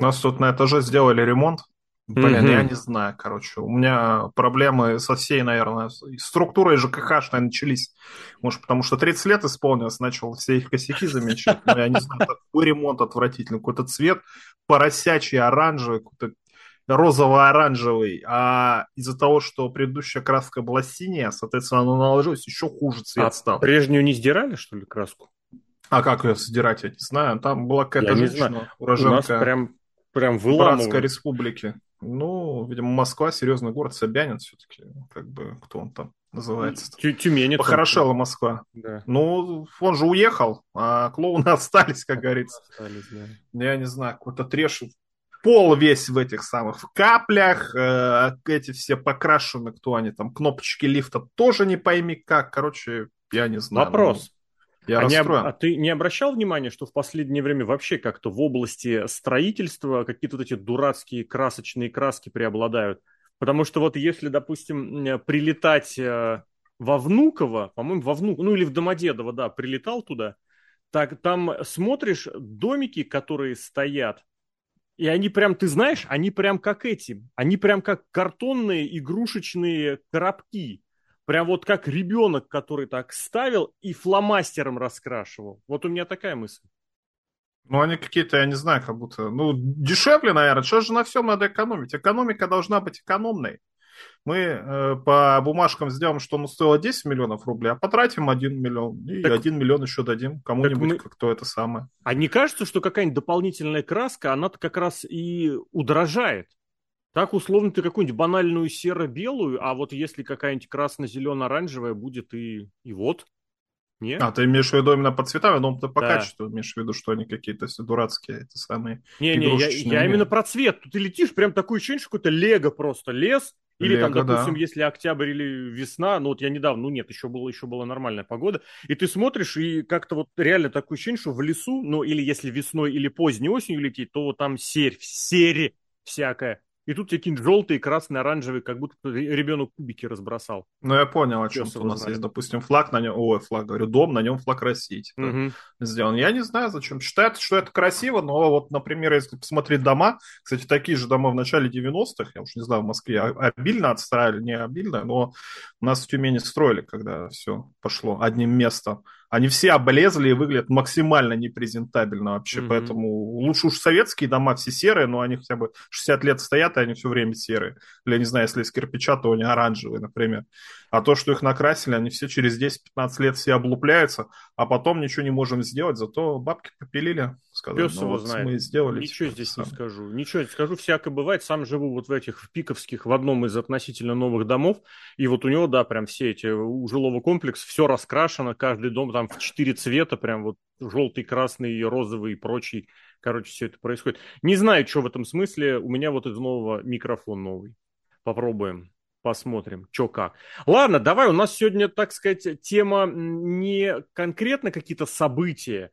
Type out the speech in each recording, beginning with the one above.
У нас тут на этаже сделали ремонт. Блин, я не знаю, короче. У меня проблемы со всей, наверное, структурой ЖКХ начались. Может, потому что 30 лет исполнилось, начал все их косяки замечать. Но я не знаю, такой ремонт отвратительный. Какой-то цвет поросячий, оранжевый, какой-то розово-оранжевый, а из-за того, что предыдущая краска была синяя, соответственно, она наложилась, еще хуже цвет а стал. прежнюю не сдирали, что ли, краску? А как ее сдирать, я не знаю. Там была какая-то женщина, уроженка... У нас прям прям выламывают. Братской республики. Ну, видимо, Москва, серьезный город, Собянин все-таки, как бы, кто он там называется. Тю Тюмень. Похорошела Москва. Да. Ну, он же уехал, а клоуны остались, как говорится. Остались, да. Я не знаю, какой-то треш пол весь в этих самых в каплях, э, эти все покрашены, кто они там, кнопочки лифта тоже не пойми как, короче, я не знаю. Вопрос. Я а, не, а ты не обращал внимания, что в последнее время вообще как-то в области строительства какие-то вот эти дурацкие красочные краски преобладают? Потому что вот если, допустим, прилетать э, во Внуково, по-моему, во Внуково, ну или в Домодедово, да, прилетал туда, так там смотришь домики, которые стоят, и они прям, ты знаешь, они прям как эти, они прям как картонные игрушечные коробки. Прям вот как ребенок, который так ставил и фломастером раскрашивал. Вот у меня такая мысль. Ну, они какие-то, я не знаю, как будто, ну, дешевле, наверное. Что же на всем надо экономить? Экономика должна быть экономной. Мы э, по бумажкам сделаем, что оно стоило 10 миллионов рублей, а потратим 1 миллион. И так, 1 миллион еще дадим кому-нибудь, мы... кто это самое. А не кажется, что какая-нибудь дополнительная краска, она как раз и удорожает? Так, условно, ты какую-нибудь банальную серо-белую, а вот если какая-нибудь красно-зелено-оранжевая будет и, и вот. Не? А, ты имеешь в виду именно по цветам? Ты по да. качеству имеешь в виду, что они какие-то дурацкие, эти самые Не-не, я, я именно про цвет. Тут ты летишь, прям такое ощущение, что какой-то лего просто лес, или Лего, там, допустим, да. если октябрь или весна, ну вот я недавно, ну нет, еще было, еще была нормальная погода, и ты смотришь, и как-то вот реально такое ощущение, что в лесу, ну или если весной или поздней осенью лететь, то вот там серь, сере всякая и тут тебе какие-нибудь желтые, красные, оранжевые, как будто ребенок кубики разбросал. Ну, я понял, о чем у нас знает. есть, допустим, флаг на нем, ой, флаг, говорю, дом, на нем флаг России типа, угу. сделан. Я не знаю, зачем. Считается, что это красиво, но вот, например, если посмотреть дома, кстати, такие же дома в начале 90-х, я уж не знаю, в Москве обильно отстраивали, не обильно, но у нас в Тюмени строили, когда все пошло одним местом. Они все облезли и выглядят максимально непрезентабельно вообще, mm-hmm. поэтому лучше уж советские дома все серые, но они хотя бы 60 лет стоят, и они все время серые. Или, я не знаю, если из кирпича, то они оранжевые, например. А то, что их накрасили, они все через 10-15 лет все облупляются, а потом ничего не можем сделать, зато бабки попилили. Сказали, Пес ну, его вот знает. мы сделали. Ничего типа, здесь сам. не скажу. Ничего, скажу, всякое бывает. Сам живу вот в этих, в Пиковских, в одном из относительно новых домов, и вот у него, да, прям все эти, у жилого комплекса все раскрашено, каждый дом там в четыре цвета, прям вот желтый, красный, розовый и прочий. Короче, все это происходит. Не знаю, что в этом смысле. У меня вот из нового микрофон новый. Попробуем. Посмотрим, что как. Ладно, давай, у нас сегодня, так сказать, тема не конкретно какие-то события,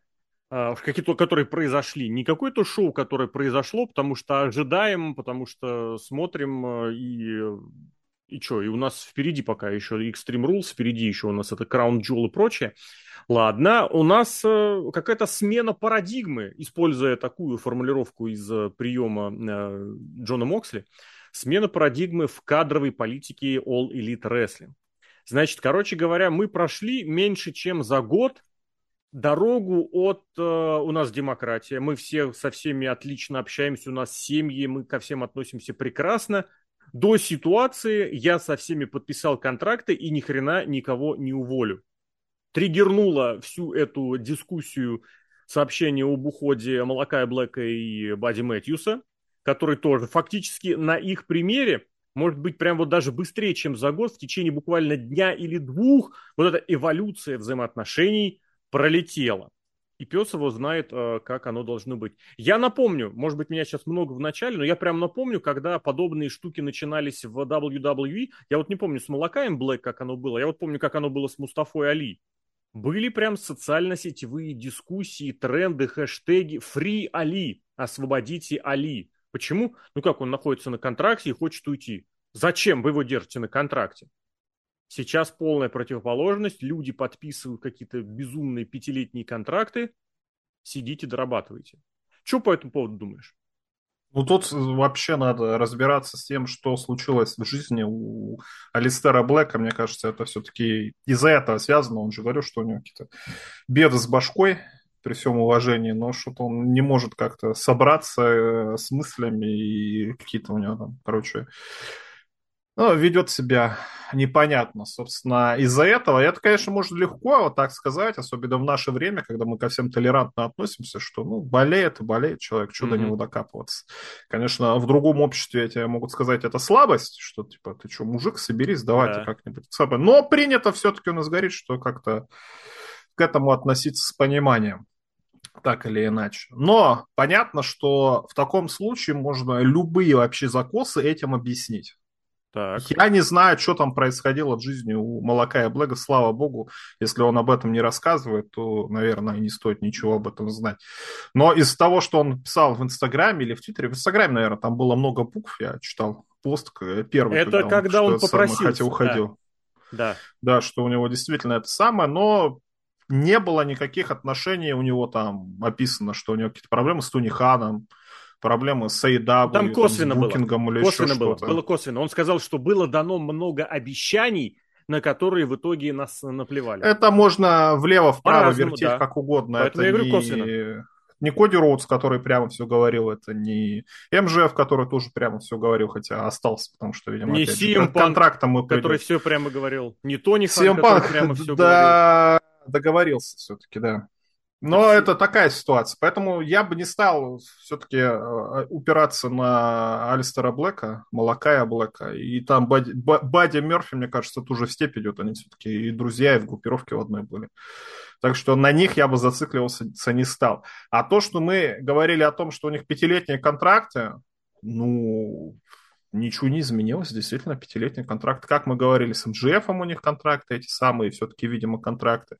а, какие-то, которые произошли, не какое-то шоу, которое произошло, потому что ожидаем, потому что смотрим а, и и что, и у нас впереди пока еще Extreme Rules, впереди еще у нас это Crown Jewel и прочее. Ладно, у нас э, какая-то смена парадигмы, используя такую формулировку из э, приема э, Джона Моксли. Смена парадигмы в кадровой политике All Elite Wrestling. Значит, короче говоря, мы прошли меньше, чем за год дорогу от... Э, у нас демократия, мы все со всеми отлично общаемся, у нас семьи, мы ко всем относимся прекрасно, до ситуации я со всеми подписал контракты и ни хрена никого не уволю. Триггернула всю эту дискуссию сообщение об уходе Малакая Блэка и Бади Мэтьюса который тоже фактически на их примере может быть прям вот даже быстрее, чем за год, в течение буквально дня или двух, вот эта эволюция взаимоотношений пролетела. И пес его знает, э, как оно должно быть. Я напомню, может быть, меня сейчас много в начале, но я прям напомню, когда подобные штуки начинались в WWE, я вот не помню с Малакаем Блэк, как оно было, я вот помню, как оно было с Мустафой Али. Были прям социально-сетевые дискуссии, тренды, хэштеги «Фри Али», «Освободите Али». Почему? Ну как, он находится на контракте и хочет уйти. Зачем вы его держите на контракте? Сейчас полная противоположность. Люди подписывают какие-то безумные пятилетние контракты. Сидите, дорабатывайте. Что по этому поводу думаешь? Ну, тут вообще надо разбираться с тем, что случилось в жизни у Алистера Блэка. Мне кажется, это все-таки из-за этого связано. Он же говорил, что у него какие-то беды с башкой, при всем уважении, но что-то он не может как-то собраться э, с мыслями и какие-то у него там, короче, ну, ведет себя непонятно. Собственно, из-за этого, это, конечно, можно легко вот так сказать, особенно в наше время, когда мы ко всем толерантно относимся, что, ну, болеет и болеет человек, что mm-hmm. до него докапываться. Конечно, в другом обществе тебе могут сказать, это слабость, что, типа, ты что, мужик, соберись, давайте yeah. как-нибудь. Но принято все-таки у нас говорить, что как-то к этому относиться с пониманием так или иначе. Но понятно, что в таком случае можно любые вообще закосы этим объяснить. Так. Я не знаю, что там происходило в жизни у Молока и Блэга, слава богу. Если он об этом не рассказывает, то, наверное, не стоит ничего об этом знать. Но из того, что он писал в Инстаграме или в Твиттере, в Инстаграме, наверное, там было много букв, я читал пост первый. Это когда, когда он, он попросил. Хотя уходил. Да. да. что у него действительно это самое, но не было никаких отношений у него там описано, что у него какие-то проблемы с Туниханом, проблемы с AEW, там косвенно там, с букингом было. или косвенно еще было, что-то. было косвенно. Он сказал, что было дано много обещаний, на которые в итоге нас наплевали. Это можно влево-вправо вертеть да. как угодно. Поэтому это я говорю не... косвенно. Не Коди Роудс, который прямо все говорил, это не МЖФ, который тоже прямо все говорил, хотя остался, потому что, видимо, не опять же, контрактом мы который все прямо говорил. Не Тони Хан, который прямо все да, говорил. договорился все-таки, да. Но это такая ситуация. Поэтому я бы не стал все-таки э, упираться на Алистера Блэка, Малакая Блэка. И там Бадди, Бадди Мерфи, мне кажется, тоже в степь идет. Они все-таки и друзья, и в группировке в одной были. Так что на них я бы зацикливался не стал. А то, что мы говорили о том, что у них пятилетние контракты, ну, ничего не изменилось. Действительно, пятилетний контракт. Как мы говорили, с МЖФ у них контракты, эти самые все-таки, видимо, контракты.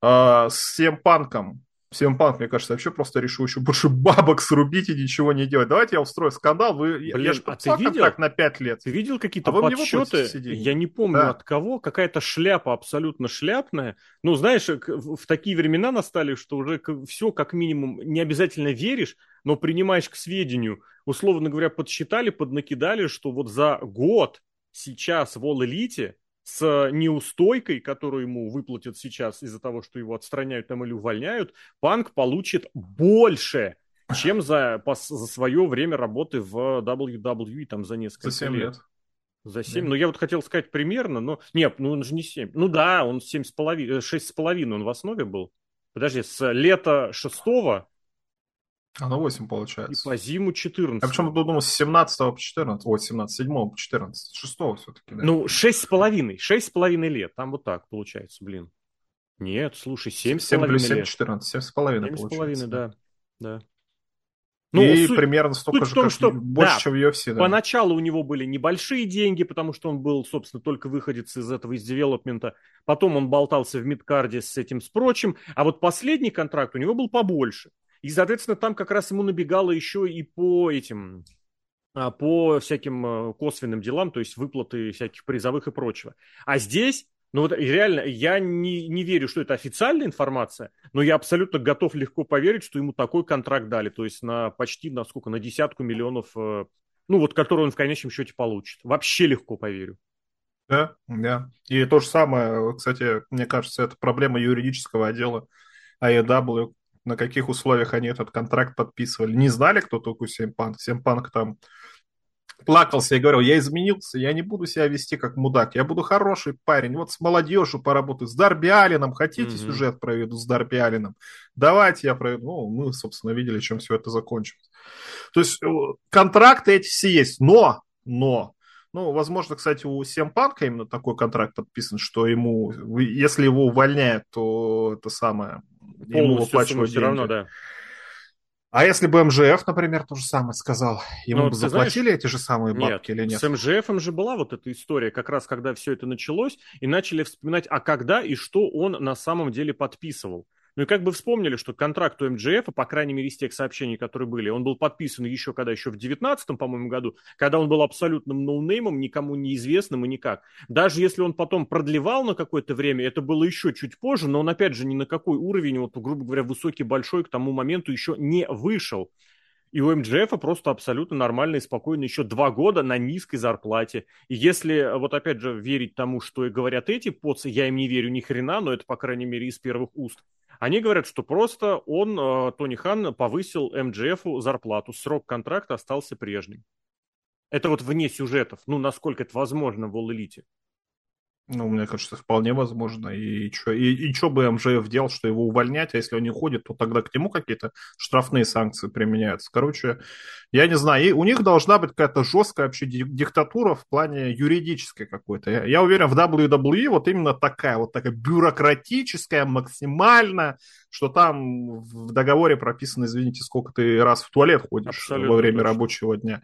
А, с всем панком. Всем панк, мне кажется, вообще просто решил еще больше бабок срубить и ничего не делать. Давайте я устрою скандал. Вы, Блин, я же а ты видел, на 5 лет. Ты видел какие-то а подсчеты? Я не помню да. от кого. Какая-то шляпа абсолютно шляпная. Ну, знаешь, в такие времена настали, что уже все как минимум не обязательно веришь, но принимаешь к сведению. Условно говоря, подсчитали, поднакидали, что вот за год сейчас в All Elite с неустойкой, которую ему выплатят сейчас из-за того, что его отстраняют там или увольняют, Панк получит больше, чем за, по, за свое время работы в WWE там за несколько за 7 лет. лет. За 7? Да. Ну, я вот хотел сказать примерно, но... Нет, ну он же не 7. Ну да, он 7,5, 6,5 он в основе был. Подожди, с лета шестого а на 8 получается. И по зиму 14. Я почему-то думал с 17 по 14, ой, 17, 7 по 14, 6 все-таки, да. Ну, 6,5, 6,5 лет, там вот так получается, блин. Нет, слушай, 7 7 плюс 7, лет. 14, 7,5 получается. 7,5, да, да. Ну, и суть, примерно столько же, том, как что, больше, да, чем в UFC. Да. Поначалу у него были небольшие деньги, потому что он был, собственно, только выходец из этого, из девелопмента. Потом он болтался в мидкарде с этим, с прочим. А вот последний контракт у него был побольше. И, соответственно, там как раз ему набегало еще и по этим, а, по всяким э, косвенным делам, то есть выплаты всяких призовых и прочего. А здесь, ну вот реально, я не, не верю, что это официальная информация, но я абсолютно готов легко поверить, что ему такой контракт дали, то есть на почти, на сколько, на десятку миллионов, э, ну вот, который он в конечном счете получит. Вообще легко поверю. Да, да. И то же самое, кстати, мне кажется, это проблема юридического отдела AEW, на каких условиях они этот контракт подписывали. Не знали, кто такой Семпанк. Семпанк там плакался и говорил, я изменился, я не буду себя вести как мудак, я буду хороший парень, вот с молодежью поработаю, с Дарби Алином, хотите mm-hmm. сюжет проведу с Дарби Алином? Давайте я проведу. Ну, мы, собственно, видели, чем все это закончилось. То есть э, контракты эти все есть, но, но, ну, возможно, кстати, у Семпанка именно такой контракт подписан, что ему, если его увольняют, то это самое, ему выплачивают все равно, да. А если бы МЖФ, например, то же самое сказал, ему ну, бы заплатили знаешь, эти же самые бабки нет, или нет? С МЖФом же была вот эта история, как раз когда все это началось, и начали вспоминать, а когда и что он на самом деле подписывал. Ну и как бы вспомнили, что контракт у МДФ, по крайней мере, из тех сообщений, которые были, он был подписан еще когда, еще в 19 по-моему, году, когда он был абсолютным ноунеймом, никому неизвестным и никак. Даже если он потом продлевал на какое-то время, это было еще чуть позже, но он, опять же, ни на какой уровень, вот, грубо говоря, высокий, большой к тому моменту еще не вышел. И у МДФ просто абсолютно нормально и спокойно еще два года на низкой зарплате. И если, вот опять же, верить тому, что говорят эти поцы, я им не верю ни хрена, но это, по крайней мере, из первых уст, они говорят, что просто он, э, Тони Хан, повысил МДФу зарплату, срок контракта остался прежним. Это вот вне сюжетов, ну, насколько это возможно в All Elite. Ну, мне кажется, вполне возможно. И что и, и чё бы МЖФ делал, что его увольнять, а если он не ходит, то тогда к нему какие-то штрафные санкции применяются. Короче, я не знаю. И у них должна быть какая-то жесткая вообще диктатура в плане юридической какой-то. Я, я уверен, в WWE вот именно такая, вот такая бюрократическая, максимально, что там в договоре прописано, извините, сколько ты раз в туалет ходишь Абсолютно во время точно. рабочего дня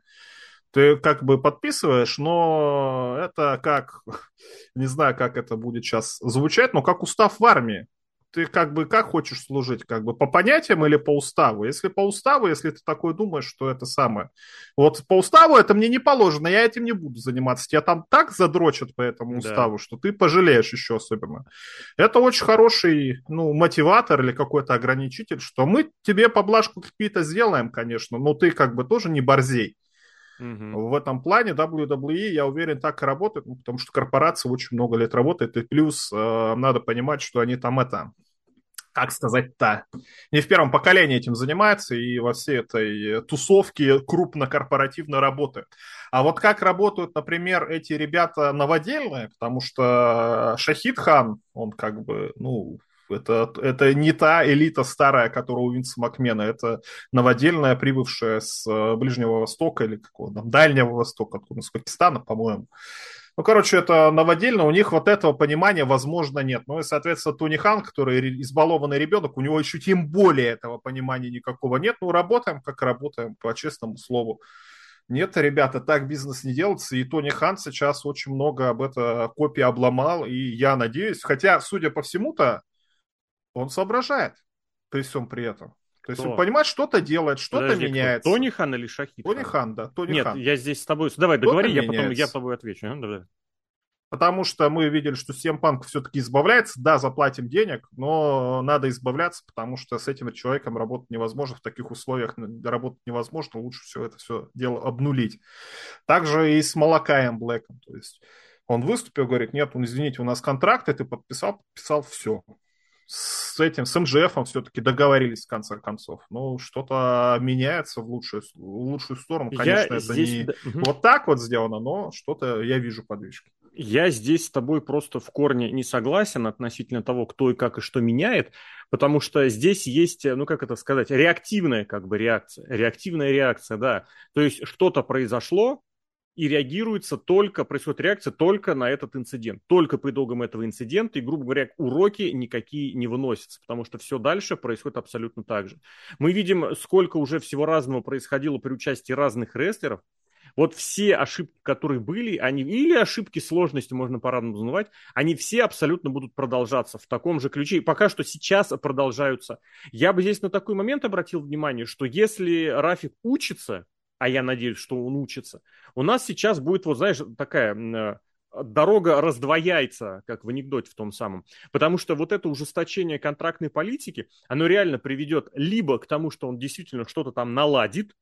ты как бы подписываешь, но это как, не знаю, как это будет сейчас звучать, но как устав в армии. Ты как бы как хочешь служить, как бы по понятиям или по уставу? Если по уставу, если ты такой думаешь, что это самое. Вот по уставу это мне не положено, я этим не буду заниматься. Тебя там так задрочат по этому уставу, да. что ты пожалеешь еще особенно. Это очень хороший, ну, мотиватор или какой-то ограничитель, что мы тебе поблажку какие-то сделаем, конечно, но ты как бы тоже не борзей. Угу. В этом плане WWE, я уверен, так и работает, ну, потому что корпорация очень много лет работает, и плюс э, надо понимать, что они там это, как сказать-то, не в первом поколении этим занимаются и во всей этой тусовке крупно-корпоративно работают. А вот как работают, например, эти ребята новодельные, потому что Шахид Хан, он как бы, ну, это, это не та элита старая, которая у Винса Макмена, это новодельная, прибывшая с э, Ближнего Востока или какого там, Дальнего Востока, откуда, с Пакистана, по-моему. Ну, короче, это новодельно, у них вот этого понимания, возможно, нет. Ну и, соответственно, Тони Хан, который избалованный ребенок, у него еще тем более этого понимания никакого нет. Ну, работаем, как работаем, по честному слову. Нет, ребята, так бизнес не делается, и Тони Хан сейчас очень много об этом копии обломал, и я надеюсь, хотя, судя по всему-то, он соображает при всем при этом. То есть он понимает, что-то делает, что-то меняется. Тони Хан или Шахид? Тони Хан, да. Тони Нет, Хан. я здесь с тобой... Давай, договори, я потом я тобой отвечу. А? Давай. Потому что мы видели, что CM Punk все-таки избавляется. Да, заплатим денег, но надо избавляться, потому что с этим человеком работать невозможно. В таких условиях работать невозможно. Лучше все это все дело обнулить. Также и с Малакаем Блэком. То есть он выступил, говорит, нет, ну, извините, у нас контракт, ты подписал, подписал, все с этим, с МЖФ все-таки договорились в конце концов. Ну, что-то меняется в лучшую, в лучшую сторону. Конечно, я это здесь... не угу. вот так вот сделано, но что-то я вижу подвижки. Я здесь с тобой просто в корне не согласен относительно того, кто и как и что меняет, потому что здесь есть, ну как это сказать, реактивная как бы реакция, реактивная реакция, да. То есть что-то произошло, и реагируется только, происходит реакция только на этот инцидент. Только по итогам этого инцидента, и, грубо говоря, уроки никакие не выносятся, потому что все дальше происходит абсолютно так же. Мы видим, сколько уже всего разного происходило при участии разных рестлеров, вот все ошибки, которые были, они или ошибки сложности, можно по-разному называть, они все абсолютно будут продолжаться в таком же ключе. И пока что сейчас продолжаются. Я бы здесь на такой момент обратил внимание, что если Рафик учится, а я надеюсь, что он учится, у нас сейчас будет, вот знаешь, такая э, дорога раздвояется, как в анекдоте в том самом. Потому что вот это ужесточение контрактной политики, оно реально приведет либо к тому, что он действительно что-то там наладит,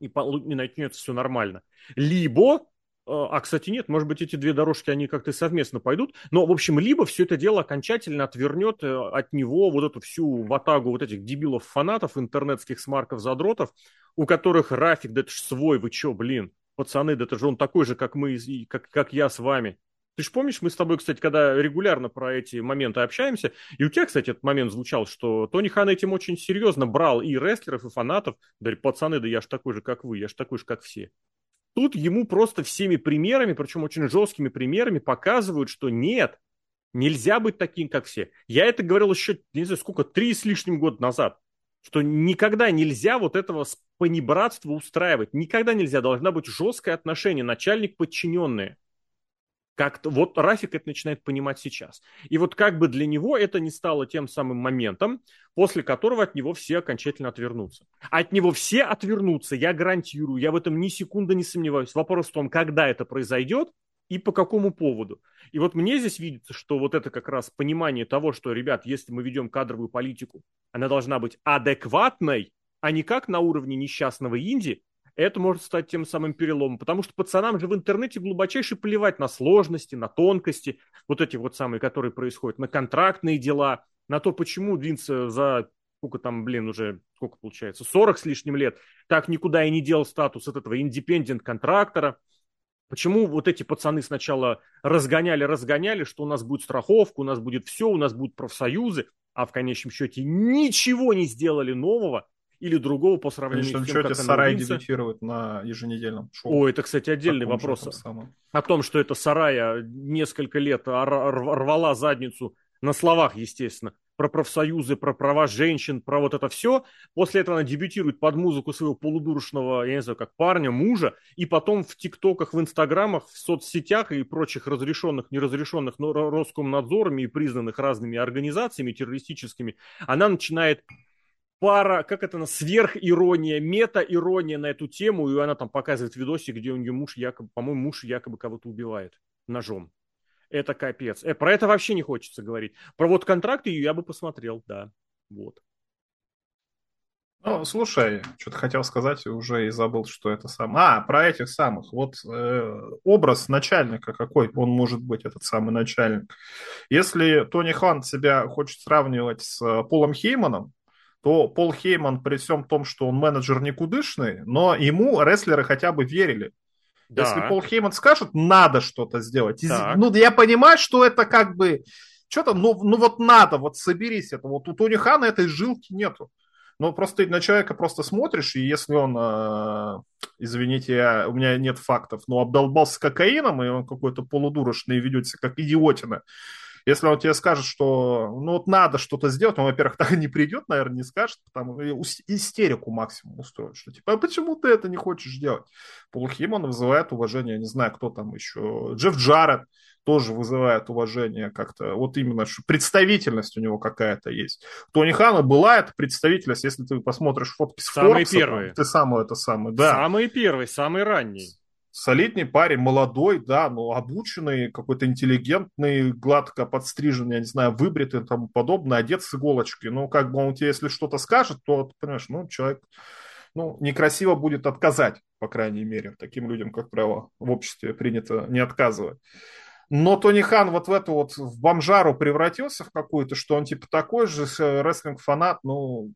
и, и начнется все нормально, либо э, а, кстати, нет, может быть, эти две дорожки, они как-то совместно пойдут. Но, в общем, либо все это дело окончательно отвернет э, от него вот эту всю ватагу вот этих дебилов-фанатов, интернетских смарков-задротов, у которых Рафик, да это ж свой, вы чё, блин, пацаны, да это же он такой же, как мы, как, как я с вами. Ты же помнишь, мы с тобой, кстати, когда регулярно про эти моменты общаемся, и у тебя, кстати, этот момент звучал, что Тони Хан этим очень серьезно брал и рестлеров, и фанатов. Да, пацаны, да я ж такой же, как вы, я ж такой же, как все. Тут ему просто всеми примерами, причем очень жесткими примерами, показывают, что нет, нельзя быть таким, как все. Я это говорил еще, не знаю, сколько, три с лишним год назад что никогда нельзя вот этого понебратства устраивать. Никогда нельзя. Должна быть жесткое отношение начальник-подчиненные. Как-то вот Рафик это начинает понимать сейчас. И вот как бы для него это не стало тем самым моментом, после которого от него все окончательно отвернутся. От него все отвернутся, я гарантирую, я в этом ни секунды не сомневаюсь. Вопрос в том, когда это произойдет и по какому поводу. И вот мне здесь видится, что вот это как раз понимание того, что, ребят, если мы ведем кадровую политику, она должна быть адекватной, а не как на уровне несчастного инди, это может стать тем самым переломом, потому что пацанам же в интернете глубочайше плевать на сложности, на тонкости, вот эти вот самые, которые происходят, на контрактные дела, на то, почему Винс за сколько там, блин, уже, сколько получается, 40 с лишним лет, так никуда и не делал статус от этого индепендент-контрактора. Почему вот эти пацаны сначала разгоняли, разгоняли, что у нас будет страховка, у нас будет все, у нас будут профсоюзы, а в конечном счете ничего не сделали нового, или другого по сравнению Конечно, с тем, как Сарай дебютирует на еженедельном шоу. О, это, кстати, отдельный вопрос. О том, что это Сарая несколько лет рвала задницу на словах, естественно, про профсоюзы, про права женщин, про вот это все. После этого она дебютирует под музыку своего полудурочного, я не знаю, как парня, мужа, и потом в ТикТоках, в Инстаграмах, в соцсетях и прочих разрешенных, неразрешенных но Роскомнадзорами и признанных разными организациями террористическими, она начинает пара, как это, сверхирония, мета-ирония на эту тему, и она там показывает видосик, где у нее муж якобы, по-моему, муж якобы кого-то убивает ножом. Это капец. Э, про это вообще не хочется говорить. Про вот контракт ее я бы посмотрел, да. Вот. Ну, слушай, что-то хотел сказать, уже и забыл, что это сам. А, про этих самых. Вот э, образ начальника какой он может быть, этот самый начальник. Если Тони Хан себя хочет сравнивать с э, Полом Хейманом, то Пол Хейман при всем том, что он менеджер никудышный, но ему рестлеры хотя бы верили. Да. Если Пол Хейман скажет, надо что-то сделать. Так. Ну, я понимаю, что это как бы... Что-то, ну, ну вот надо, вот соберись это. Вот у Тони Хана этой жилки нету. Но просто ты на человека просто смотришь, и если он, э, извините, я, у меня нет фактов, но обдолбался кокаином, и он какой-то полудурочный ведет себя как идиотина, если он тебе скажет, что ну вот надо что-то сделать, он, во-первых, так и не придет, наверное, не скажет, потому истерику максимум устроит, что типа, а почему ты это не хочешь делать? Пол Хейман вызывает уважение, я не знаю, кто там еще, Джефф Джаред тоже вызывает уважение как-то, вот именно что представительность у него какая-то есть. Тони Хана была эта представительность, если ты посмотришь фотки с Самые Форбса, первые. Ты самый это самый, да. Самые первые, самые ранние солидный парень, молодой, да, но обученный, какой-то интеллигентный, гладко подстриженный, я не знаю, выбритый и тому подобное, одет с иголочки. Ну, как бы он тебе, если что-то скажет, то, понимаешь, ну, человек, ну, некрасиво будет отказать, по крайней мере. Таким людям, как правило, в обществе принято не отказывать. Но Тони Хан вот в эту вот в бомжару превратился в какую-то, что он типа такой же рестлинг-фанат, ну,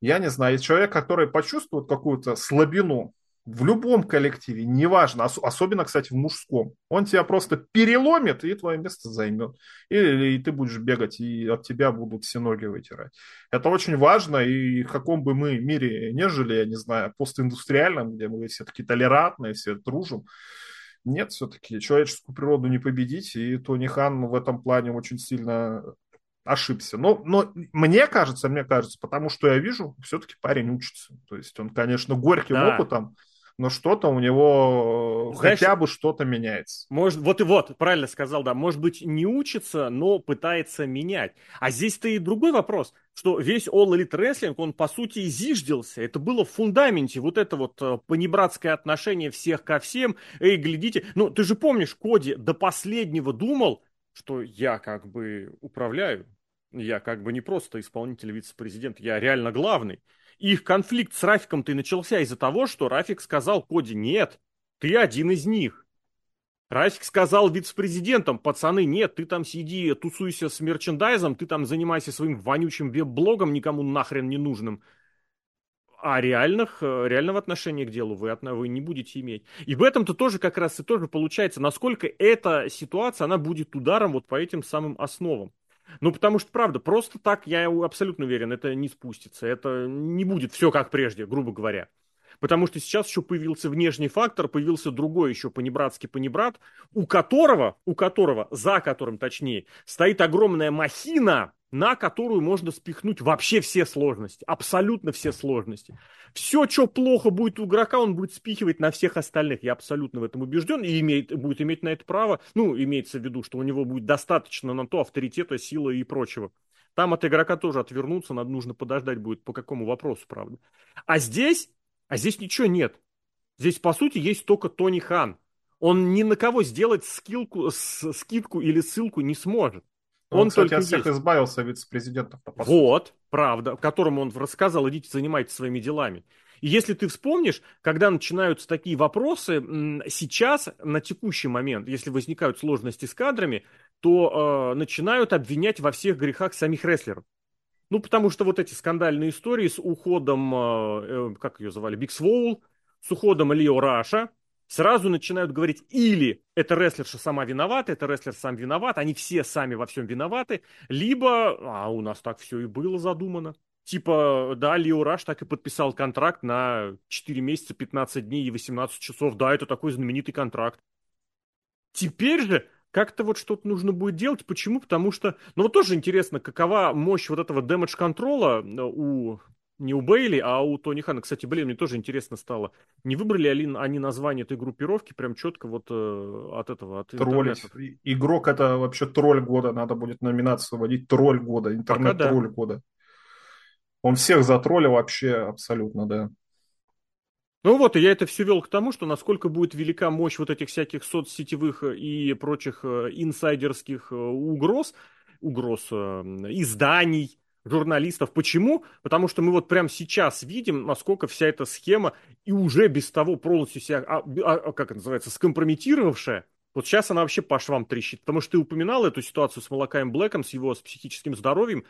я не знаю, человек, который почувствует какую-то слабину в любом коллективе, неважно, ос- особенно, кстати, в мужском, он тебя просто переломит и твое место займет. Или, и ты будешь бегать, и от тебя будут все ноги вытирать. Это очень важно, и в каком бы мы мире не жили, я не знаю, постиндустриальном, где мы все таки толерантные, все дружим, нет, все-таки человеческую природу не победить, и Тони Хан в этом плане очень сильно ошибся. Но, но мне кажется, мне кажется, потому что я вижу, все-таки парень учится. То есть он, конечно, горьким да. опытом, но что-то у него Знаешь, хотя бы что-то меняется. Может, вот и вот, правильно сказал, да, может быть, не учится, но пытается менять. А здесь-то и другой вопрос, что весь All Elite Wrestling, он по сути зиждился. Это было в фундаменте, вот это вот э, понебратское отношение всех ко всем. Эй, глядите, ну ты же помнишь, Коди до последнего думал, что я как бы управляю, я как бы не просто исполнитель вице-президент, я реально главный их конфликт с Рафиком-то и начался из-за того, что Рафик сказал Коди, нет, ты один из них. Рафик сказал вице-президентам, пацаны, нет, ты там сиди, тусуйся с мерчендайзом, ты там занимайся своим вонючим веб-блогом, никому нахрен не нужным. А реальных, э, реального отношения к делу вы, вы не будете иметь. И в этом-то тоже как раз и тоже получается, насколько эта ситуация, она будет ударом вот по этим самым основам. Ну, потому что, правда, просто так, я абсолютно уверен, это не спустится. Это не будет все как прежде, грубо говоря. Потому что сейчас еще появился внешний фактор, появился другой еще понебратский понебрат, у которого, у которого, за которым точнее, стоит огромная махина, на которую можно спихнуть вообще все сложности, абсолютно все сложности. Все, что плохо будет у игрока, он будет спихивать на всех остальных. Я абсолютно в этом убежден и имеет, будет иметь на это право. Ну, имеется в виду, что у него будет достаточно на то авторитета, силы и прочего. Там от игрока тоже отвернуться, надо нужно подождать будет по какому вопросу, правда. А здесь, а здесь ничего нет. Здесь, по сути, есть только Тони Хан. Он ни на кого сделать скилку, скидку или ссылку не сможет. Он, он кстати, только от всех есть. избавился вице-президентов. Вот, правда, которому он рассказал, идите занимайтесь своими делами. И если ты вспомнишь, когда начинаются такие вопросы, сейчас, на текущий момент, если возникают сложности с кадрами, то э, начинают обвинять во всех грехах самих рестлеров. Ну, потому что вот эти скандальные истории с уходом, э, э как ее звали, Big Swole, с уходом Лио Раша, сразу начинают говорить, или это рестлерша сама виновата, это рестлер сам виноват, они все сами во всем виноваты, либо, а у нас так все и было задумано. Типа, да, Лио Раш так и подписал контракт на 4 месяца, 15 дней и 18 часов. Да, это такой знаменитый контракт. Теперь же как-то вот что-то нужно будет делать. Почему? Потому что, ну вот тоже интересно, какова мощь вот этого damage контрола э, у не у Бейли, а у Тони Хана. Кстати, блин, мне тоже интересно стало. Не выбрали ли они название этой группировки прям четко вот э, от этого, от Троллить. Игрок это вообще тролль года. Надо будет номинацию вводить тролль года, интернет-тролль да. года. Он всех затроллил вообще абсолютно, да. Ну вот, и я это все вел к тому, что насколько будет велика мощь вот этих всяких соцсетевых и прочих э, инсайдерских э, угроз, угроз э, изданий, журналистов. Почему? Потому что мы вот прямо сейчас видим, насколько вся эта схема и уже без того полностью себя, а, а, а, как это называется, скомпрометировавшая, вот сейчас она вообще по швам трещит. Потому что ты упоминал эту ситуацию с Малакаем Блэком, с его с психическим здоровьем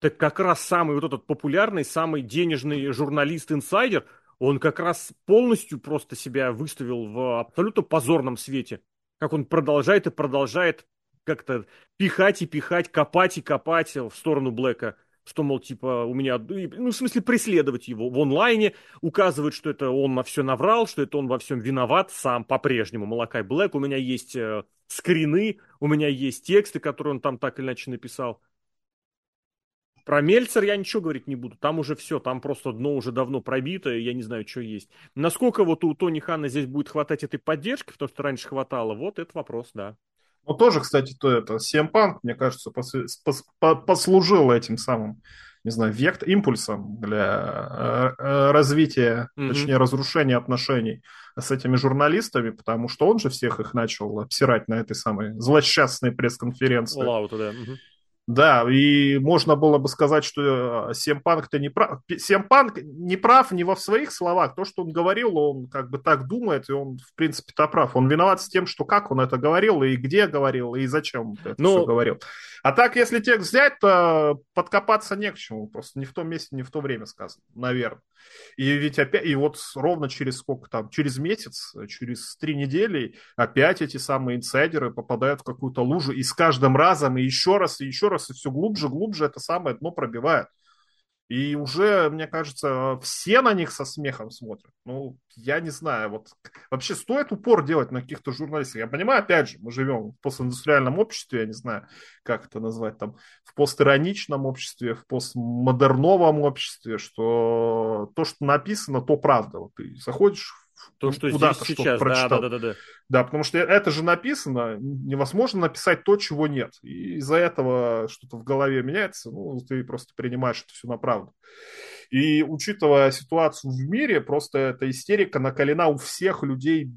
так как раз самый вот этот популярный, самый денежный журналист-инсайдер, он как раз полностью просто себя выставил в абсолютно позорном свете. Как он продолжает и продолжает как-то пихать и пихать, копать и копать в сторону Блэка. Что, мол, типа, у меня... Ну, в смысле, преследовать его в онлайне, указывать, что это он на все наврал, что это он во всем виноват сам по-прежнему. Малакай Блэк, у меня есть э, скрины, у меня есть тексты, которые он там так или иначе написал. Про Мельцер я ничего говорить не буду. Там уже все, там просто дно уже давно пробито, я не знаю, что есть. Насколько вот у Тони Хана здесь будет хватать этой поддержки, потому что раньше хватало, вот это вопрос, да. Ну, тоже, кстати, то это Семпанк, мне кажется, пос, пос, послужил этим самым, не знаю, вект, импульсом для э, э, развития, mm-hmm. точнее, разрушения отношений с этими журналистами, потому что он же всех их начал обсирать на этой самой злосчастной пресс-конференции. Лаута, да. Mm-hmm. Да, и можно было бы сказать, что Семпанк-то не прав. Семпанк не прав не во своих словах. То, что он говорил, он как бы так думает, и он, в принципе-то прав. Он виноват с тем, что как он это говорил, и где говорил, и зачем это Но... все говорил. А так, если текст взять, то подкопаться не к чему. Просто не в том месте, не в то время сказано, наверное. И ведь опять, и вот ровно через сколько там, через месяц, через три недели опять эти самые инсайдеры попадают в какую-то лужу, и с каждым разом, и еще раз, и еще раз, и все глубже, глубже это самое дно пробивает. И уже, мне кажется, все на них со смехом смотрят. Ну, я не знаю, вот вообще стоит упор делать на каких-то журналистов. Я понимаю, опять же, мы живем в постиндустриальном обществе, я не знаю, как это назвать, там, в постироничном обществе, в постмодерновом обществе, что то, что написано, то правда. Вот ты заходишь то, что здесь сейчас, да, да, да, да, да. Да, потому что это же написано, невозможно написать то, чего нет. И из-за этого что-то в голове меняется, ну, ты просто принимаешь это все на правду. И учитывая ситуацию в мире, просто эта истерика накалена у всех людей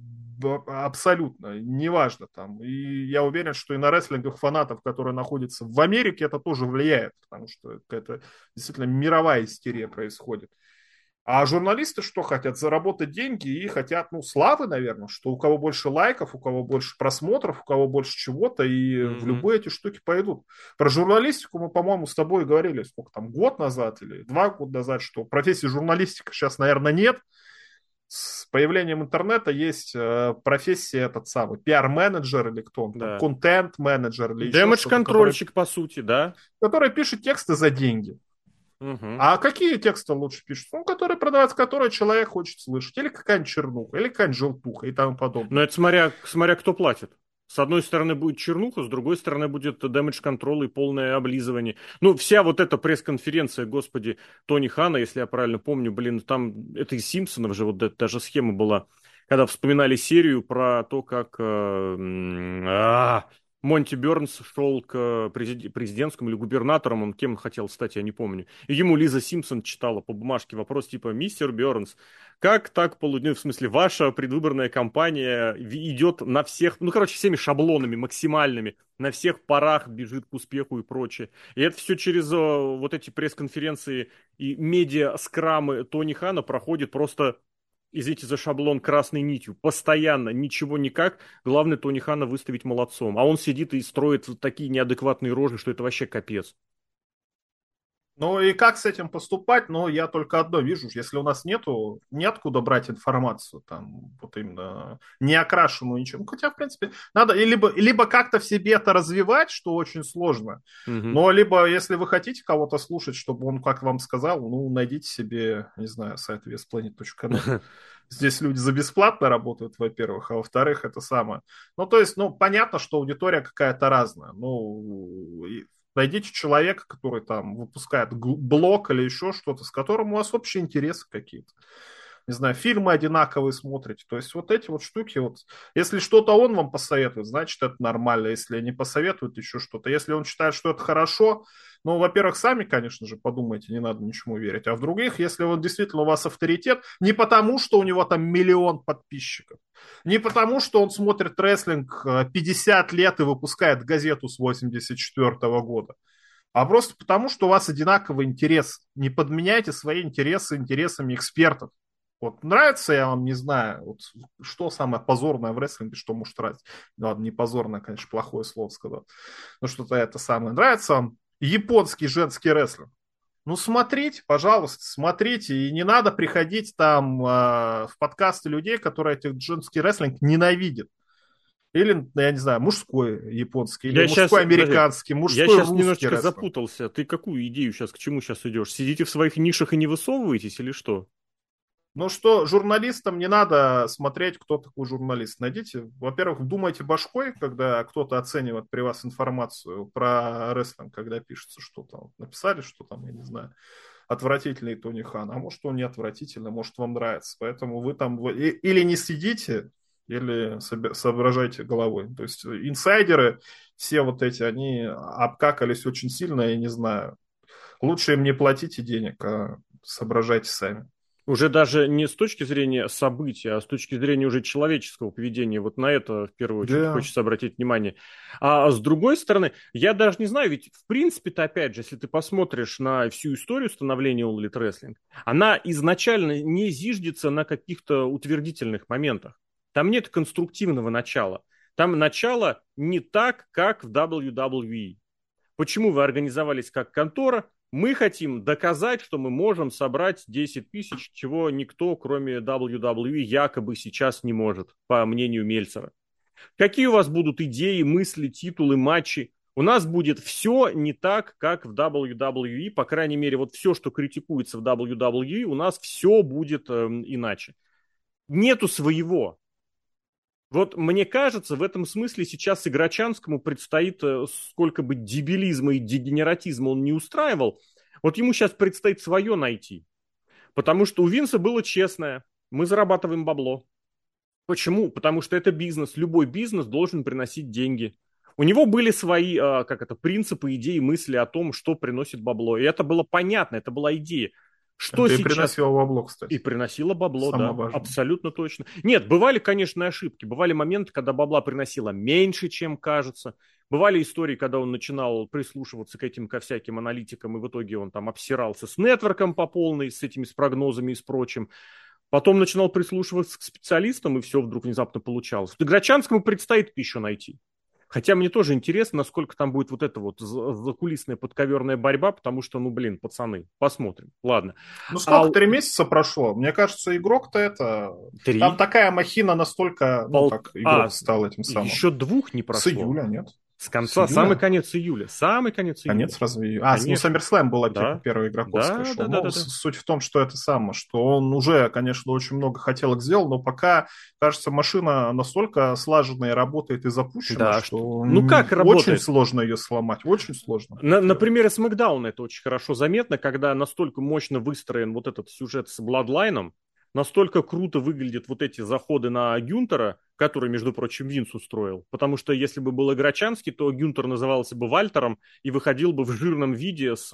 абсолютно, неважно там. И я уверен, что и на рестлинговых фанатов, которые находятся в Америке, это тоже влияет, потому что это действительно мировая истерия происходит. А журналисты что хотят? Заработать деньги и хотят, ну, славы, наверное, что у кого больше лайков, у кого больше просмотров, у кого больше чего-то, и mm-hmm. в любые эти штуки пойдут. Про журналистику мы, по-моему, с тобой говорили, сколько там, год назад или два года назад, что профессии журналистика сейчас, наверное, нет. С появлением интернета есть э, профессия этот самый пиар-менеджер или кто он, да. контент-менеджер или Дэмэдж-контрольщик, который, по сути, да. Который пишет тексты за деньги. Угу. А какие тексты лучше пишут? Ну, которые продавать, которые человек хочет слышать. Или какая-нибудь чернуха, или какая-нибудь желтуха и тому подобное. Но это смотря, смотря кто платит. С одной стороны будет чернуха, с другой стороны будет damage контрол и полное облизывание. Ну, вся вот эта пресс-конференция, господи, Тони Хана, если я правильно помню, блин, там это из Симпсонов же вот эта же схема была, когда вспоминали серию про то, как... Э, а, Монти Бернс шел к президентскому или губернаторам, он кем хотел стать, я не помню. И ему Лиза Симпсон читала по бумажке вопрос типа «Мистер Бернс, как так получилось, в смысле, ваша предвыборная кампания идет на всех, ну, короче, всеми шаблонами максимальными, на всех парах бежит к успеху и прочее. И это все через э, вот эти пресс-конференции и медиа-скрамы Тони Хана проходит просто извините за шаблон, красной нитью. Постоянно, ничего никак. Главное Тони Хана выставить молодцом. А он сидит и строит такие неадекватные рожи, что это вообще капец. Ну и как с этим поступать? Ну, я только одно вижу, если у нас нету, неоткуда брать информацию, там, вот именно не окрашенную ничем. Ну, хотя, в принципе, надо либо, либо как-то в себе это развивать, что очень сложно, угу. но либо, если вы хотите кого-то слушать, чтобы он, как вам сказал, ну, найдите себе, не знаю, сайт весplanet.ru. Здесь люди за бесплатно работают, во-первых, а во-вторых, это самое. Ну, то есть, ну, понятно, что аудитория какая-то разная. Ну, Найдите человека, который там выпускает блог или еще что-то, с которым у вас общие интересы какие-то. Не знаю, фильмы одинаковые смотрите. То есть вот эти вот штуки, вот, если что-то он вам посоветует, значит это нормально. Если не посоветует еще что-то. Если он считает, что это хорошо, ну, во-первых, сами, конечно же, подумайте, не надо ничему верить. А в других, если он действительно у вас авторитет, не потому, что у него там миллион подписчиков, не потому, что он смотрит рестлинг 50 э, лет и выпускает газету с 84 года, а просто потому, что у вас одинаковый интерес. Не подменяйте свои интересы интересами экспертов. Вот нравится, я вам не знаю, вот, что самое позорное в рестлинге, что может нравиться. Ладно, не позорное, конечно, плохое слово сказал. Но что-то это самое. Нравится вам японский женский рестлинг. Ну, смотрите, пожалуйста, смотрите. И не надо приходить там э, в подкасты людей, которые этих женский рестлинг ненавидят. Или, я не знаю, мужской японский, или я мужской сейчас, американский, мужской Я сейчас немножечко рестлинг. запутался. Ты какую идею сейчас, к чему сейчас идешь? Сидите в своих нишах и не высовываетесь или что? Ну что, журналистам не надо смотреть, кто такой журналист. Найдите, во-первых, думайте башкой, когда кто-то оценивает при вас информацию про рестлинг, когда пишется что-то. Написали, что там, я не знаю, отвратительный Тони Хан. А может, он не отвратительный, может, вам нравится. Поэтому вы там или не сидите, или соображайте головой. То есть инсайдеры, все вот эти, они обкакались очень сильно, я не знаю. Лучше им не платите денег, а соображайте сами. Уже даже не с точки зрения события, а с точки зрения уже человеческого поведения. Вот на это в первую очередь да. хочется обратить внимание. А с другой стороны, я даже не знаю, ведь в принципе-то, опять же, если ты посмотришь на всю историю становления All Elite Wrestling, она изначально не зиждется на каких-то утвердительных моментах. Там нет конструктивного начала. Там начало не так, как в WWE. Почему вы организовались как контора? Мы хотим доказать, что мы можем собрать 10 тысяч, чего никто, кроме WWE, якобы сейчас не может, по мнению Мельцера. Какие у вас будут идеи, мысли, титулы, матчи? У нас будет все не так, как в WWE, по крайней мере, вот все, что критикуется в WWE, у нас все будет э, иначе. Нету своего. Вот мне кажется, в этом смысле сейчас Играчанскому предстоит, э, сколько бы дебилизма и дегенератизма он не устраивал, вот ему сейчас предстоит свое найти. Потому что у Винса было честное. Мы зарабатываем бабло. Почему? Потому что это бизнес. Любой бизнес должен приносить деньги. У него были свои, а, как это, принципы, идеи, мысли о том, что приносит бабло. И это было понятно, это была идея. Что Это сейчас... и приносило бабло, кстати. И приносило бабло, Самое да, важное. абсолютно точно. Нет, бывали, конечно, ошибки. Бывали моменты, когда бабла приносило меньше, чем кажется. Бывали истории, когда он начинал прислушиваться к этим, ко всяким аналитикам, и в итоге он там обсирался с нетворком по полной, с этими, с прогнозами и с прочим. Потом начинал прислушиваться к специалистам, и все вдруг внезапно получалось. Грачанскому предстоит еще найти. Хотя мне тоже интересно, насколько там будет вот эта вот закулисная подковерная борьба, потому что, ну, блин, пацаны, посмотрим. Ладно. Ну, сколько? А... Три месяца прошло. Мне кажется, игрок-то это... Три? Там такая махина настолько, ну, Пол... как игрок а, стал этим самым. Еще двух не прошло. С июля, нет? С конца, с самый конец июля. Самый конец июля. Конец разве? А, конечно. ну, SummerSlam была да. первая игроковская да, шоу. Да, да, да, да. Суть в том, что это самое, что он уже, конечно, очень много хотелок сделал, но пока, кажется, машина настолько слаженная работает и запущена, да, что ну, как работает? очень сложно ее сломать. Очень сложно. На, например, с Макдауна это очень хорошо заметно, когда настолько мощно выстроен вот этот сюжет с Бладлайном, настолько круто выглядят вот эти заходы на Гюнтера, который, между прочим, Винс устроил. Потому что если бы был Играчанский, то Гюнтер назывался бы Вальтером и выходил бы в жирном виде с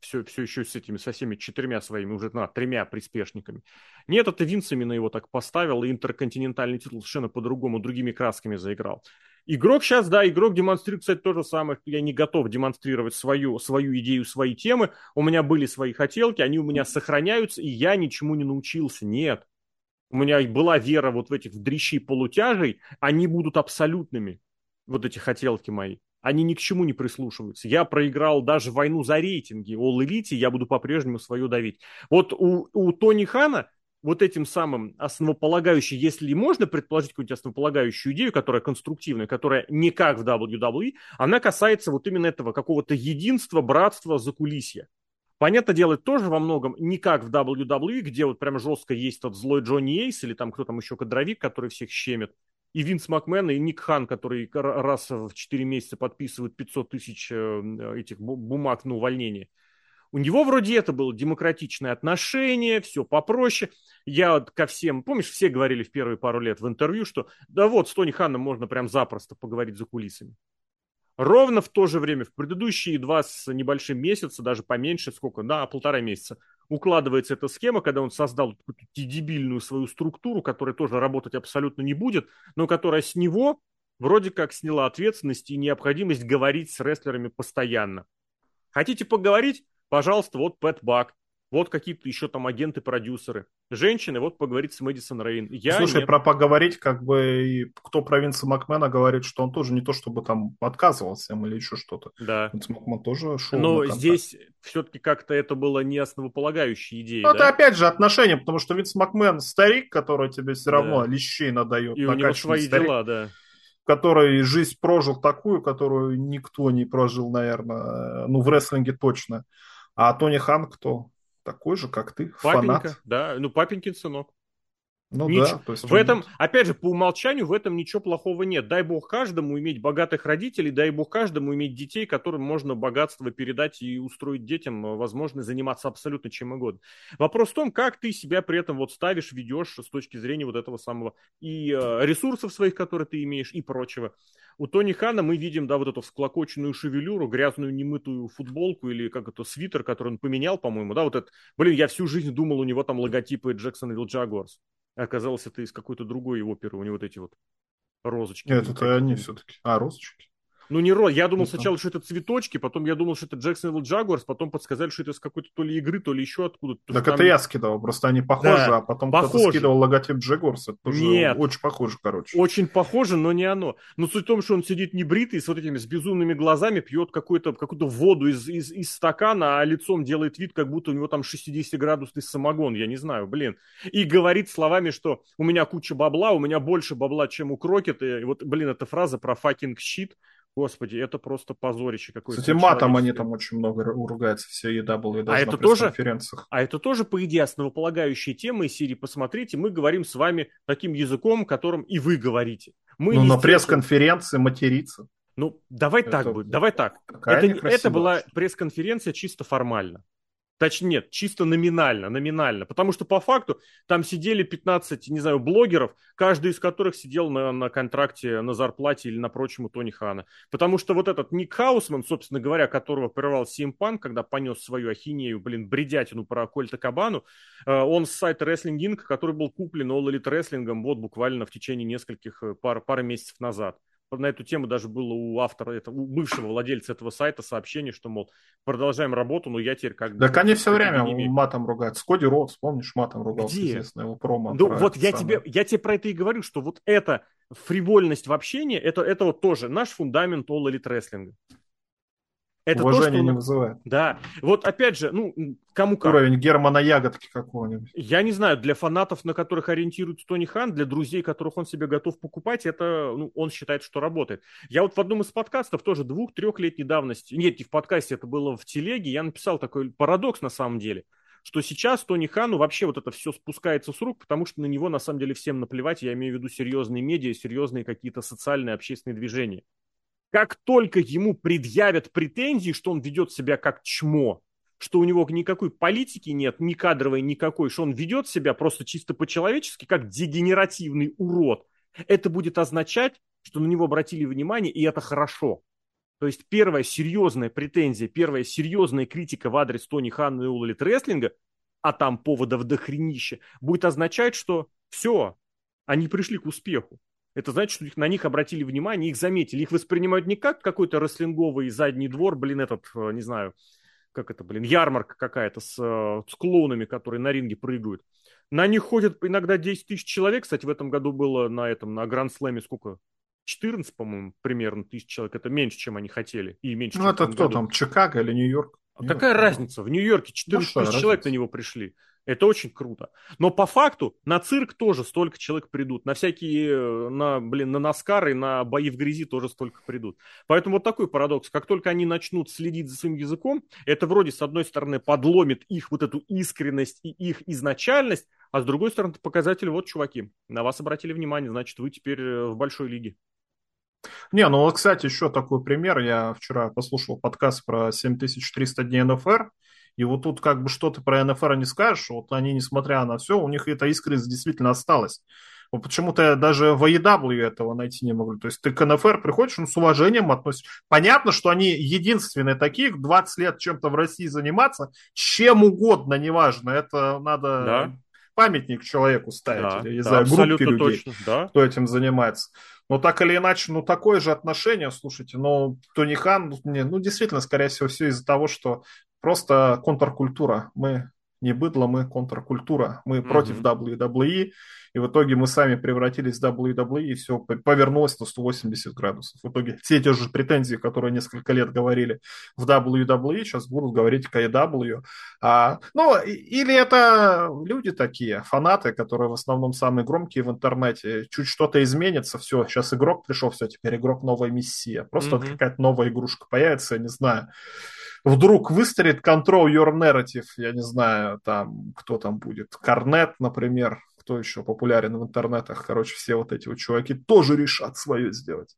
все, все еще с этими, со всеми четырьмя своими, уже на, тремя приспешниками. Нет, это Винс именно его так поставил, и интерконтинентальный титул совершенно по-другому, другими красками заиграл. Игрок сейчас, да, игрок демонстрирует, кстати, то же самое. Я не готов демонстрировать свою, свою идею, свои темы. У меня были свои хотелки, они у меня сохраняются, и я ничему не научился. Нет. У меня была вера вот в этих дрищей полутяжей, они будут абсолютными, вот эти хотелки мои. Они ни к чему не прислушиваются. Я проиграл даже войну за рейтинги. All Elite я буду по-прежнему свое давить. Вот у, у Тони Хана вот этим самым основополагающей, если можно предположить какую-нибудь основополагающую идею, которая конструктивная, которая не как в WWE, она касается вот именно этого какого-то единства, братства, закулисья. Понятно дело, тоже во многом не как в WWE, где вот прям жестко есть тот злой Джонни Эйс или там кто там еще кадровик, который всех щемит, и Винс Макмен, и Ник Хан, который раз в 4 месяца подписывает 500 тысяч э, этих бумаг на увольнение. У него вроде это было демократичное отношение, все попроще. Я ко всем, помнишь, все говорили в первые пару лет в интервью, что да вот, с Тони Ханом можно прям запросто поговорить за кулисами. Ровно в то же время, в предыдущие два с небольшим месяца, даже поменьше, сколько, да, полтора месяца, укладывается эта схема, когда он создал какую-то дебильную свою структуру, которая тоже работать абсолютно не будет, но которая с него вроде как сняла ответственность и необходимость говорить с рестлерами постоянно. Хотите поговорить? Пожалуйста, вот Пэт Бак, вот какие-то еще там агенты-продюсеры. Женщины, вот поговорить с Мэдисон Рейн. Я Слушай, нет. про поговорить, как бы, и кто про Винса Макмена говорит, что он тоже не то, чтобы там отказывался им или еще что-то. Да. Винс Макмен тоже шел Но здесь все-таки как-то это было не основополагающей идеей, Ну, да? это опять же отношения, потому что Винс Макмен старик, который тебе все равно да. лещей надает. И у него свои старик. дела, да который жизнь прожил такую, которую никто не прожил, наверное, ну, в рестлинге точно. А Тони Хан кто? Такой же, как ты, Папенька, фанат. да, ну, папенькин сынок. Ну ничего. да. Есть в этом, опять же, по умолчанию в этом ничего плохого нет. Дай бог каждому иметь богатых родителей, дай бог каждому иметь детей, которым можно богатство передать и устроить детям э, возможность заниматься абсолютно чем угодно. Вопрос в том, как ты себя при этом вот ставишь, ведешь с точки зрения вот этого самого и э, ресурсов своих, которые ты имеешь, и прочего. У Тони Хана мы видим, да, вот эту всклокоченную шевелюру, грязную немытую футболку или как это, свитер, который он поменял, по-моему, да, вот это. Блин, я всю жизнь думал, у него там логотипы Джексонвилл Джагуарс. Оказалось, это из какой-то другой оперы, у него вот эти вот розочки. Нет, это они все-таки. А, розочки? Ну, не ро. Я думал ну, сначала, что это цветочки, потом я думал, что это Jacksonville Jaguars, потом подсказали, что это из какой-то то ли игры, то ли еще откуда-то. Так там... это я скидывал, просто они похожи, да, а потом похожи. кто-то скидывал логотип. Это тоже Нет. очень похоже, короче. Очень похоже, но не оно. Но суть в том, что он сидит не бритый, с вот этими с безумными глазами, пьет какую-то какую воду из, из, из стакана, а лицом делает вид, как будто у него там 60-градусный самогон, я не знаю, блин. И говорит словами, что у меня куча бабла, у меня больше бабла, чем у Крокета. И вот, блин, эта фраза про fucking shit, Господи, это просто позорище какое-то. Кстати, матом они там очень много ругаются, все EW, даже а это тоже, А это тоже, по идее, основополагающая тема из серии «Посмотрите, мы говорим с вами таким языком, которым и вы говорите». Мы ну, на пресс-конференции материться. Ну, давай это, так будет, давай так. Это, это была пресс-конференция чисто формально. Точнее, нет, чисто номинально, номинально. Потому что по факту там сидели 15, не знаю, блогеров, каждый из которых сидел на, на контракте, на зарплате или на прочем у Тони Хана. Потому что вот этот Ник Хаусман, собственно говоря, которого прервал Симпан, когда понес свою ахинею, блин, бредятину про Кольта Кабану, э, он с сайта Wrestling Inc., который был куплен All Elite Wrestling вот буквально в течение нескольких э, пар, пары месяцев назад на эту тему даже было у автора, это, у бывшего владельца этого сайта сообщение, что, мол, продолжаем работу, но я теперь как бы... Так они все время матом ругаются. Коди Ротс, помнишь, матом ругался, Где? известно, его промо. Ну вот я тебе, я тебе про это и говорю, что вот эта фривольность в общении, это, это вот тоже наш фундамент All Elite Wrestling. Это Уважение то, что... не вызывает. Да. Вот опять же, ну, кому как. Уровень Германа Ягодки какого-нибудь. Я не знаю, для фанатов, на которых ориентируется Тони Хан, для друзей, которых он себе готов покупать, это, ну, он считает, что работает. Я вот в одном из подкастов, тоже двух-трехлетней давности, нет, не в подкасте, это было в телеге, я написал такой парадокс на самом деле, что сейчас Тони Хану вообще вот это все спускается с рук, потому что на него на самом деле всем наплевать, я имею в виду серьезные медиа, серьезные какие-то социальные, общественные движения. Как только ему предъявят претензии, что он ведет себя как чмо, что у него никакой политики нет, ни кадровой, никакой, что он ведет себя просто чисто по-человечески, как дегенеративный урод. Это будет означать, что на него обратили внимание, и это хорошо. То есть первая серьезная претензия, первая серьезная критика в адрес Тони Ханна и Уллит Рестлинга, а там поводов до будет означать, что все, они пришли к успеху. Это значит, что их, на них обратили внимание, их заметили. Их воспринимают не как какой-то рестлинговый задний двор, блин, этот, э, не знаю, как это, блин, ярмарка какая-то с, э, с клоунами, которые на ринге прыгают. На них ходят иногда 10 тысяч человек. Кстати, в этом году было на этом, на Гранд Слэме сколько? 14, по-моему, примерно тысяч человек. Это меньше, чем они хотели. И меньше, ну, это кто году. там, Чикаго или Нью-Йорк? А какая разница? В Нью-Йорке 14 ну, тысяч человек на него пришли. Это очень круто. Но по факту на цирк тоже столько человек придут. На всякие, э, на, блин, на Наскары, на бои в грязи тоже столько придут. Поэтому вот такой парадокс. Как только они начнут следить за своим языком, это вроде с одной стороны подломит их вот эту искренность и их изначальность, а с другой стороны показатель, вот, чуваки, на вас обратили внимание, значит, вы теперь э, в большой лиге. Не, ну вот, кстати, еще такой пример. Я вчера послушал подкаст про 7300 дней НФР, и вот тут как бы что ты про НФР не скажешь, вот они, несмотря на все, у них эта искренность действительно осталась. Вот почему-то даже в AEW этого найти не могу. То есть ты к НФР приходишь, ну, с уважением относишься. Понятно, что они единственные такие, 20 лет чем-то в России заниматься, чем угодно, неважно. Это надо да. Памятник человеку ставить, да, или, не да, знаю, группе людей, точно, да. кто этим занимается. Но так или иначе, ну, такое же отношение, слушайте, ну, Тони Хан, ну, ну, действительно, скорее всего, все из-за того, что просто контркультура. Мы не быдло, мы контркультура. Мы mm-hmm. против WWE, и в итоге мы сами превратились в WWE, и все повернулось на 180 градусов. В итоге все те же претензии, которые несколько лет говорили в WWE, сейчас будут говорить AEW. А, ну, или это люди такие, фанаты, которые в основном самые громкие в интернете. Чуть что-то изменится, все, сейчас игрок пришел, все, теперь игрок новая мессия. Просто mm-hmm. какая-то новая игрушка появится, я не знаю вдруг выстрелит Control Your Narrative, я не знаю, там, кто там будет, Корнет, например, кто еще популярен в интернетах, короче, все вот эти вот чуваки тоже решат свое сделать.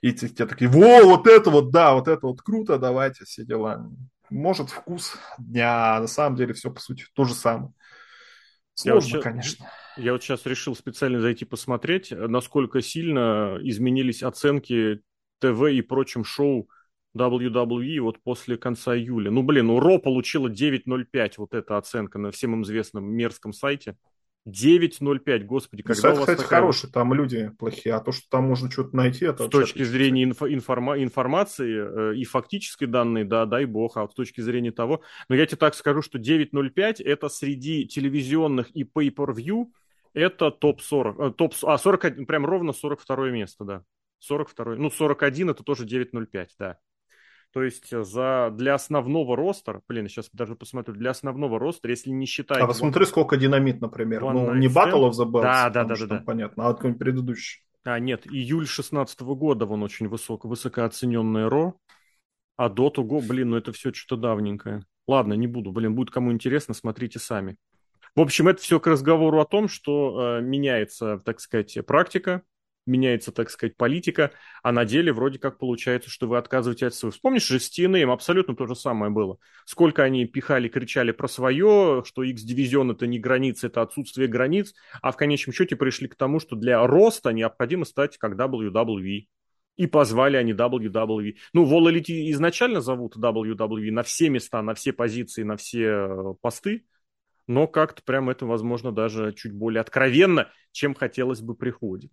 И те, те такие, во, вот это вот, да, вот это вот круто, давайте, все дела. Может, вкус дня, а на самом деле все, по сути, то же самое. Сложно, я конечно. Я вот сейчас решил специально зайти посмотреть, насколько сильно изменились оценки ТВ и прочим шоу WWE вот после конца июля. Ну, блин, у Ро получила 9.05, вот эта оценка на всем известном мерзком сайте. 9.05, господи, когда Сайт, у вас кстати, такая... хороший, там люди плохие, а то, что там можно что-то найти, это С точки зрения инфо- информа- информации э, и фактической данные, да, дай бог, а вот с точки зрения того... Но я тебе так скажу, что 9.05 это среди телевизионных и pay-per-view это топ-40, э, топ, а, 41, прям ровно 42 место, да. 42, ну, 41 это тоже 9.05, да. То есть э, за, для основного ростера, блин, сейчас даже посмотрю, для основного ростера, если не считать... А посмотри, сколько динамит, например. ну, не Battle of the Bells, да, да, да, да, да. понятно, а какой-нибудь предыдущий. А, нет, июль 16 года вон очень высоко, высокооцененное Ро. А до того, блин, ну это все что-то давненькое. Ладно, не буду, блин, будет кому интересно, смотрите сами. В общем, это все к разговору о том, что э, меняется, так сказать, практика, меняется, так сказать, политика, а на деле вроде как получается, что вы отказываете от своего. Вспомнишь же с TNA, абсолютно то же самое было. Сколько они пихали, кричали про свое, что X-дивизион это не границы, это отсутствие границ, а в конечном счете пришли к тому, что для роста необходимо стать как WWE. И позвали они WWE. Ну, Вол Elite изначально зовут WWE на все места, на все позиции, на все э, посты, но как-то прям это, возможно, даже чуть более откровенно, чем хотелось бы приходит.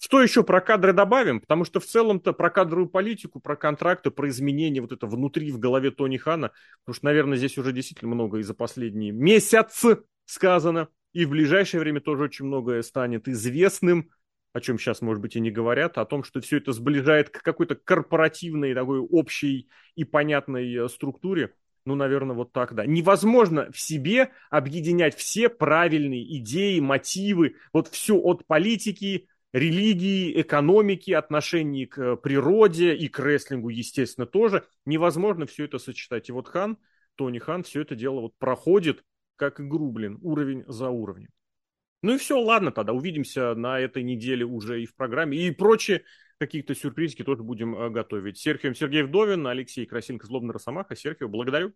Что еще про кадры добавим? Потому что в целом-то про кадровую политику, про контракты, про изменения вот это внутри в голове Тони Хана, потому что, наверное, здесь уже действительно много и за последние месяцы сказано, и в ближайшее время тоже очень многое станет известным, о чем сейчас, может быть, и не говорят, о том, что все это сближает к какой-то корпоративной, такой общей и понятной э, структуре. Ну, наверное, вот так, да. Невозможно в себе объединять все правильные идеи, мотивы, вот все от политики, религии, экономики, отношений к э, природе и к рестлингу, естественно, тоже. Невозможно все это сочетать. И вот Хан, Тони Хан, все это дело вот проходит, как игру, блин, уровень за уровнем. Ну и все, ладно тогда, увидимся на этой неделе уже и в программе, и прочие какие-то сюрпризики тоже будем э, готовить. Серхием Сергей Вдовин, Алексей Красильников, Злобный Росомаха. Серхио, благодарю.